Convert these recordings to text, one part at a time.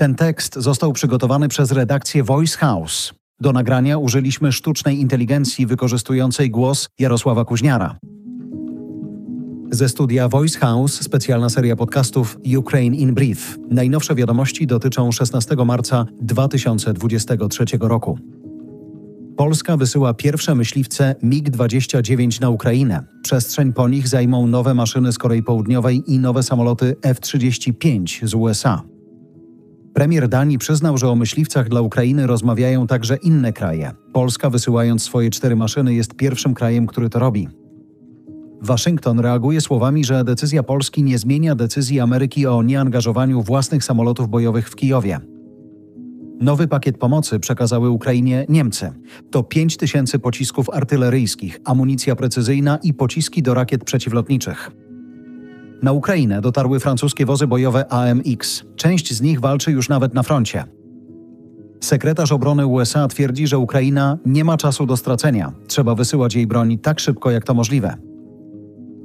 Ten tekst został przygotowany przez redakcję Voice House. Do nagrania użyliśmy sztucznej inteligencji wykorzystującej głos Jarosława Kuźniara. Ze studia Voice House specjalna seria podcastów Ukraine in Brief. Najnowsze wiadomości dotyczą 16 marca 2023 roku. Polska wysyła pierwsze myśliwce MiG-29 na Ukrainę. Przestrzeń po nich zajmą nowe maszyny z Korei Południowej i nowe samoloty F-35 z USA. Premier Danii przyznał, że o myśliwcach dla Ukrainy rozmawiają także inne kraje. Polska, wysyłając swoje cztery maszyny, jest pierwszym krajem, który to robi. Waszyngton reaguje słowami, że decyzja Polski nie zmienia decyzji Ameryki o nieangażowaniu własnych samolotów bojowych w Kijowie. Nowy pakiet pomocy przekazały Ukrainie Niemcy. To 5 tysięcy pocisków artyleryjskich, amunicja precyzyjna i pociski do rakiet przeciwlotniczych. Na Ukrainę dotarły francuskie wozy bojowe AMX. Część z nich walczy już nawet na froncie. Sekretarz obrony USA twierdzi, że Ukraina nie ma czasu do stracenia. Trzeba wysyłać jej broń tak szybko, jak to możliwe.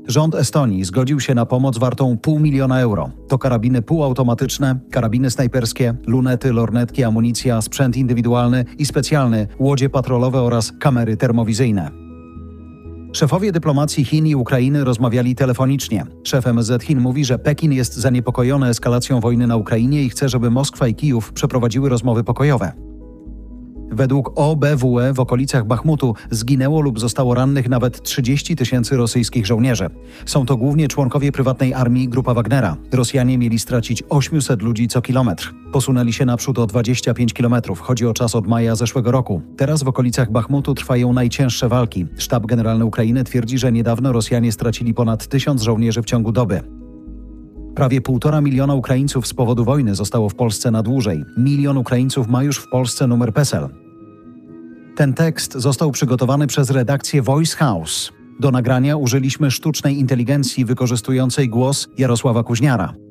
Rząd Estonii zgodził się na pomoc wartą pół miliona euro. To karabiny półautomatyczne, karabiny snajperskie, lunety, lornetki, amunicja, sprzęt indywidualny i specjalny, łodzie patrolowe oraz kamery termowizyjne. Szefowie dyplomacji Chin i Ukrainy rozmawiali telefonicznie. Szef MSZ Chin mówi, że Pekin jest zaniepokojony eskalacją wojny na Ukrainie i chce, żeby Moskwa i Kijów przeprowadziły rozmowy pokojowe. Według OBWE w okolicach Bachmutu zginęło lub zostało rannych nawet 30 tysięcy rosyjskich żołnierzy. Są to głównie członkowie prywatnej armii Grupa Wagnera. Rosjanie mieli stracić 800 ludzi co kilometr. Posunęli się naprzód o 25 kilometrów. Chodzi o czas od maja zeszłego roku. Teraz w okolicach Bachmutu trwają najcięższe walki. Sztab Generalny Ukrainy twierdzi, że niedawno Rosjanie stracili ponad tysiąc żołnierzy w ciągu doby. Prawie półtora miliona Ukraińców z powodu wojny zostało w Polsce na dłużej. Milion Ukraińców ma już w Polsce numer PESEL. Ten tekst został przygotowany przez redakcję Voice House. Do nagrania użyliśmy sztucznej inteligencji wykorzystującej głos Jarosława Kuźniara.